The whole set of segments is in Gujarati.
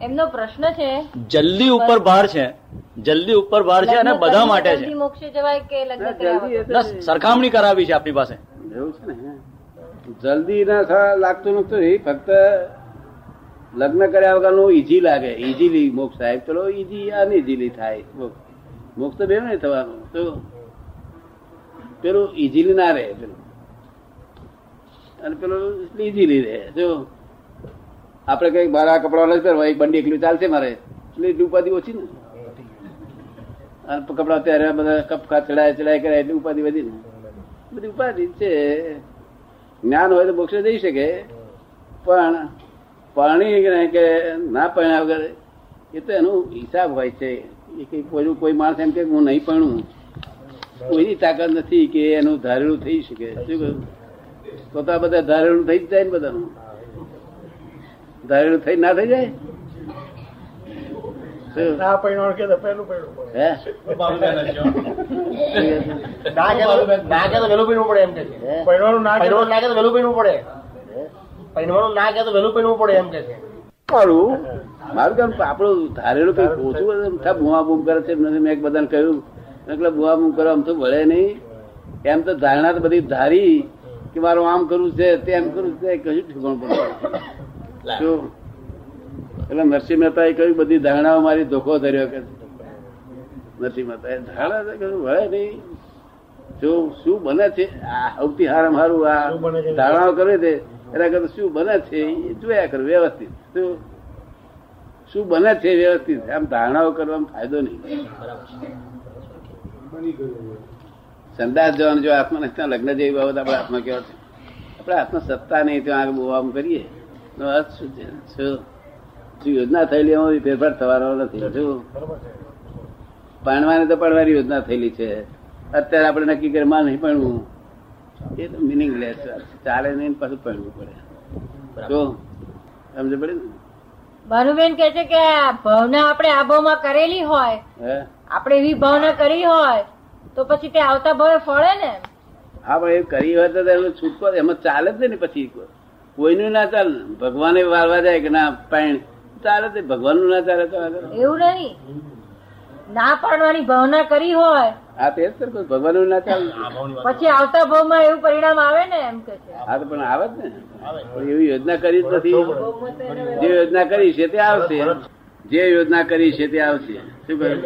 એમનો પ્રશ્ન છે જલ્દી ઉપર ભાર છે. જલ્દી ઉપર ભાર છે અને લગ્ન બધા માટે છે. મોક્ષે જવાય કે લગ્ન કર્યા જલ્દી વગર? સરખામણી કરાવી છે આપણી પાસે. એવું છે ને જલ્દી ના લાગતું નથી ફક્ત લગ્ન કર્યા વગરનું ઈઝી લાગે ઈઝીલી મોક્ષ થાય. પેલો ઈઝી અનઈઝીલી થાય મોક્ષ. મોક્ષ તો બે નહીં થવાનું તો પેલું ઈઝીલી ના રહે પેલું. અને પેલું ઈઝીલી રહે જો આપણે કઈ મારા કપડા નથી પહેરવા એક બંડી એકલું ચાલશે મારે. એટલે ઉપાધિ ઓછી ને. કપડા પહેર્યા, બધા કપકા ચડાય ચડાય કરે, એટલી ઉપાધિ વધી ને. બધી ઉપાધિ છે. જ્ઞાન હોય તો મોક્ષે જઈ શકે. પણ પરણી કે ના પરણ્યા વગર એ તો એનો હિસાબ હોય છે. એ કઈ કોઈ કોઈ માણસ એમ કે હું નહીં પરણું કોઈની તાકાત નથી કે એનું ધારેલું થઈ શકે. શું કહ્યું? તો બધા ધારેલું થઈ જ જાય ને બધાનું. ધારેલું થઈ ના થઈ જાય શું? ના પૈણું કે તો પહેલું પૈણું પડે. હે ના કે તો- ના કે તો વહેલું પૈણું પડે એમ કે છે. હે? પૈણવાનું ના કે તો- પૈણવાનું ના કે તો વહેલું પૈણવું પડે. પૈણવાનું ના કે તો વહેલું પૈણવું પડે એમ કે છે. મારું મારું આપણું ધારેલું કઈ ઓછું બધું થા બુમા બૂમ કરે છે નથી મેં એક બધાને કહ્યું એટલે બુમા બૂમ કરો આમ તો ભળે નહીં એમ તો ધારણા તો બધી ધારી કે મારું આમ કરવું છે તેમ કરવું છે કશું ઠીકણ પડે શું? એટલે નરસિંહ મહેતા કહ્યું બધી ધારણાઓ મારી ધોખો ધર્યો કે નરસિંહ મહેતા એ ધારણા કહ્યું કશું નહીં જો શું બને છે? આ સૌથી હારામ હારું શું બને છે? આ ધારણાઓ કરે છે? એના કરતા શું બને છે? એ જોયા કર વ્યવસ્થિત. શું શું બને છે વ્યવસ્થિત? આમ ધારણાઓ કરવામાં ફાયદો નહીં. સંદાસ જવાનું જો આત્મા નથી ત્યાં લગ્ન જેવી બાબત આપણે હાથમાં કેવા છે? આપણે હાથમાં સત્તા નહીં ત્યાં આગળ બહુ આમ કરીએ. અર્થ શું છે? શું? શું યોજના થયેલી એમાં ફેરફાર થવાનો નથી. શું? પાણવાની તો પડવાની યોજના થયેલી છે. અત્યારે આપણે નક્કી કરી માં નહીં પડવું. એ તો મિનિંગલેસ ચાલે નહીં ને પાછું પડવું પડે. જો સમજ પડે ને? ભાનુબેન કે છે કે આ ભાવના આપણે આ ભાવમાં કરેલી હોય હે? આપણે એવી ભાવના કરી હોય તો પછી તે આવતા ભાવે ફળે ને? હા પણ એ કરી હોય તો એનો છૂટકો એમાં ચાલે જ ને પછી કોઈનું ના ચાલે. ભગવાને વાળવા જાય કે ના પાણી ચાલે તે ભગવાનનું ના ચાલે તો એવું નહીં. ના પાડવાની ભાવના કરી હોય. હા તે જ કહું, ના ચાલે. પછી આવતા ભાવમાં એવું પરિણામ આવે ને એમ કે હા તો પણ આવે જ ને. એવી યોજના કરી જ નથી. જે યોજના કરી છે તે આવશે. જે યોજના કરી છે તે આવશે. શું કહ્યું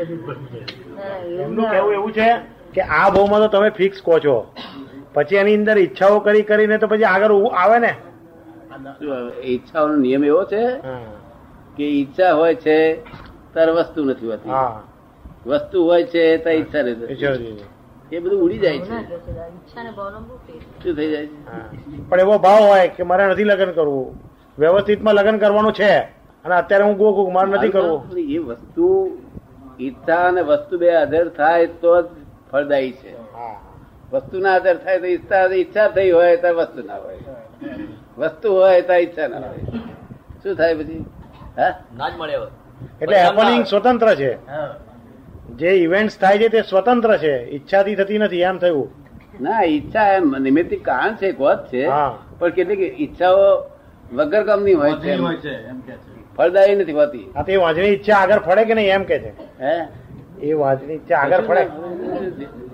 એમનું કેવું એવું છે કે આ ભાવમાં તો તમે ફિક્સ કહો છો. પછી એની અંદર ઈચ્છાઓ કરી કરીને તો પછી આગળ ઉ- આવે ને? ઈચ્છાઓનો નિયમ એવો છે કે ઈચ્છા હોય છે ત્યારે વસ્તુ નથી હોતી. વસ્તુ હોય છે તો ઈચ્છા નથી. એ બધું ઉડી જાય છે. શું થઈ જાય છે? પણ એવો ભાવ હોય કે મારે નથી લગ્ન કરવું. વ્યવસ્થિતમાં લગ્ન કરવાનું છે. અને અત્યારે હું ગોકું મારે નથી કરવું. એ વસ્તુ ઈચ્છા અને વસ્તુ બે હાજર થાય તો જ ફળદાયી છે. હા. વસ્તુ ના હાજર થાય તો ઈચ્છા ઈચ્છા થઈ હોય તો વસ્તુ ના હોય. વસ્તુ હોય તો ઈચ્છા ના. હોય શું થાય પછી? હા? ના જ મળે એટલે હેપનિંગ સ્વતંત્ર છે. જે ઇવેન્ટ્સ થાય છે તે સ્વતંત્ર છે. ઈચ્છાથી થતી નથી એમ થયું. ના ઈચ્છા એમ નિમિત્તિક કારણ છે કોત છે. હા. પણ કેટલીક ઈચ્છાઓ વગર કામની હોય છે ફળદાયી નથી હોતી. આ તે વાંચની ઈચ્છા આગળ ફળે કે નહીં એમ કે છે? હે? એ વાંચની ઈચ્છા આગળ ફળે.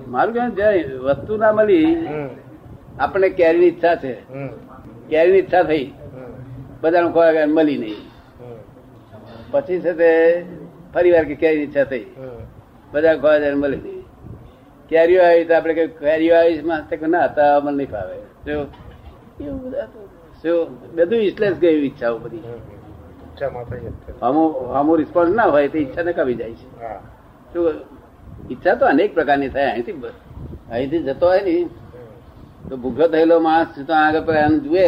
મારું કહેવું જે વસ્તુ ના મળી આપણે કેરીની ઈચ્છા છે. કેરીની ઈચ્છા થઈ. બધાનું ખોરાક મળી નહીં. પછી છે તે ફરી વાર કે કેરીની ઈચ્છા થઈ. બધા ખોરાક એને મળી નહીં. કેરીઓ આવી તો આપણે કઈ કેરીઓ આવી માં ના હતા અમને નહીં ફાવે. શું? એવું બધા શું? બધું ઇસલેસ ગયું ઈચ્છાઓ બધી. અમુક અમુક રિસ્પોન્સ ના હોય તો ઈચ્છા નકામી જાય છે. શું? ઈચ્છા તો અનેક પ્રકારની થાય. અહીંથી અહીંથી જતો હોય ને. તો ભૂખ્યો થયેલો માણસ તો આગળ પર આને જુએ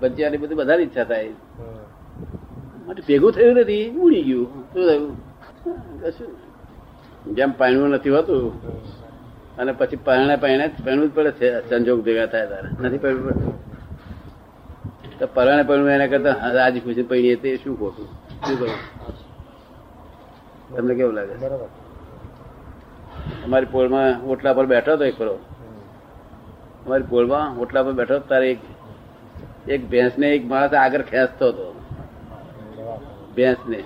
ભજીયાની બધી બધાની ઈચ્છા થાય. માટે ભેગું થયું નથી ઉડી ગયું. શું થયું? જેમ પાણવું નથી હોતું અને પછી પરણે પરણે પરણવું જ પડે છે સંજોગ ભેગા થાય તારે. નથી પરણવું પડતું. તો પરણે પરણવું એના કરતા રાજી ખુશી પડીએ તે શું ખોટું? શું કહ્યું તમને કેવું લાગે? બરાબર. અમારી પોળમાં ઓટલા પર બેઠો હતો એક હમ. અમારી પોળમાં ઓટલા પર બેઠો તારે એક એક ભેંસને એક માણસ આગળ ખેંચતો હતો. ભેંસને.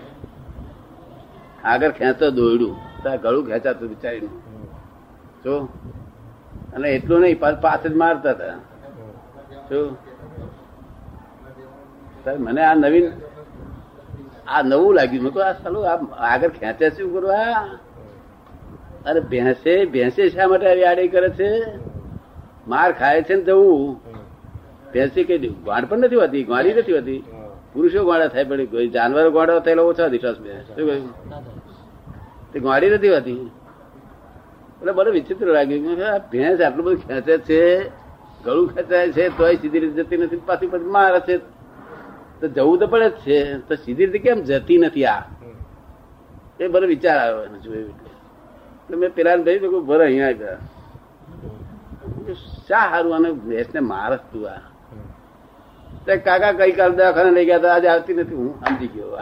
આગળ ખેંચતો દોયડું. તારે ગળું ખેંચાતું બિચારીનું. જો. અને એટલું નહીં, પાછ જ મારતા હતા. જો. તારે મને આ નવીન આ નવું લાગ્યું. મેં આ સાલું, આ આગળ ખેંચે શું કરવા અરે ભેંસે ભેંસે શા માટે આવી આડી કરે છે? માર ખાય છે ને જવું ભેંસી કઈ દઉં. ગાંડ પણ નથી હોતી ગાડી નથી હોતી. પુરુષો ગોળા થાય પણ કોઈ જાનવરો ગાડા થયેલો ઓછો વિશ્વાસ બે શું કહ્યું? તે ગાડી નથી હોતી. એટલે બધું વિચિત્ર લાગ્યું આ ભેંસ આટલું બધું ખેંચે છે ગળું ખેંચાય છે તોય સીધી રીતે જતી નથી પાછી પછી મારે છે. તો જવું તો પડે જ છે તો સીધી રીતે કેમ જતી નથી આ? એ બધો વિચાર આવ્યો એને જોયું એટલે. મેં પેલા ભાઈ ભરે અહીંયા ગયા કીધું, શા હારું આને ભેંસને મારસ તું આ? તે કાકા ગઈકાલ દવાખાને લઈ ગયા હતા. આજે આવતી નથી. હું સમજી ગયો.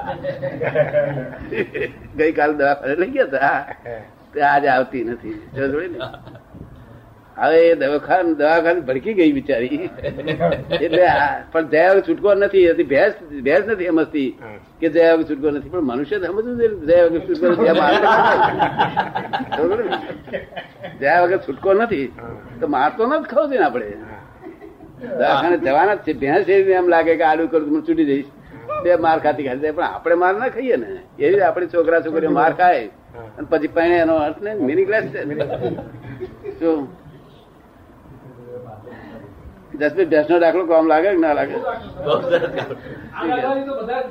ગઈકાલ દવાખાને લઈ ગયા હતા. તે આજે આવતી નથી. જોઈ ને? હવે એ દવાખાન દવાખાને ભડકી ગઈ બિચારી. એટલે પણ જયા વગર છૂટકો નથી. હતી ભેંસ ભેંસ નથી સમજતી કે વગર છૂટકો નથી. પણ મનુષ્ય સમજવું છે જયા વગર છૂટકો નથી. જયા વગર છૂટકો નથી. તો મારતો ન જ ખાવ છે ને આપણે. દવાખાને જવાના જ છે. ભેંસ એવી એમ લાગે કે આડું કરું હું છૂટી જઈશ. બે માર ખાતી ખાતી જાય. પણ આપણે માર ના ખાઈએ ને. એવી આપણે છોકરા છોકરીઓ માર ખાય. અને પછી પહેણે એનો અર્થ ને મિનિંગલેસ છે. શું? દસમી ભેંસ નો દાખલો કામ લાગે કે ના લાગે? આ દાદાજી તો બધા-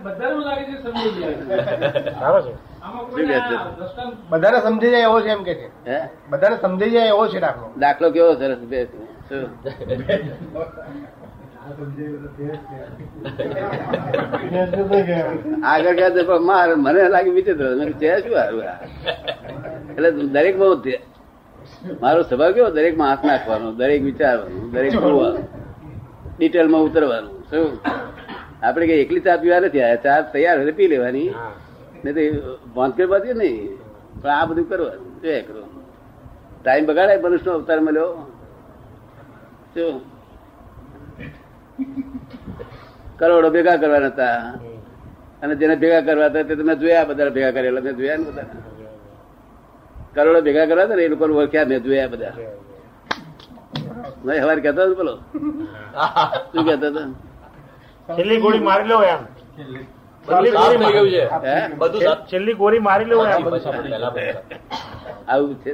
બધાને સમજી જાય એવો છે એમ કે છે. બધાને સમજી જાય એવો છે દાખલો દાખલો કેવો સરસ ભેંસ આગળ ગયા મારે મને લાગે વિચિત્ર છે. શું? એટલે દરેક બહુ મારો સ્વભાવ કેવો? દરેકમાં હાથ નાખવાનો દરેક વિચારવાનું દરેક બોલવાનું ડિટેલમાં ઉતરવાનું. શું? આપણે કઈ એકલી ચા પીવા નથી આયા ચા તૈયાર હોય પી લેવાની. નહીં તો બાજુ નહીં પણ આ બધું કરવાનું. જોયા કરવાનું ટાઈમ બગાડાય મનુષ્યનો અવતાર મળ્યો. શું? કરોડો ભેગા કરવાના હતા. અને જેને ભેગા કરવા હતા તે તમે જોયા બધા ભેગા કરેલા. મેં જોયા ને બધા? કરોડો ભેગા કરવા હતા ને એ લોકો ઓળખ્યા મેં જોયા બધા. મેં હવાર કહેતો બોલો શું કહેતો હતો? છેલ્લી ગોળી મારી લો એમ. છેલ્લી ગોળી મારી લો. આવું છે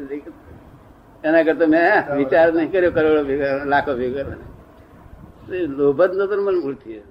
એના કરતા મેં વિચાર નહીં કર્યો કરોડો ભેગા લાખો ભેગા. એ લોભ જ નતો મને મૂળથી છે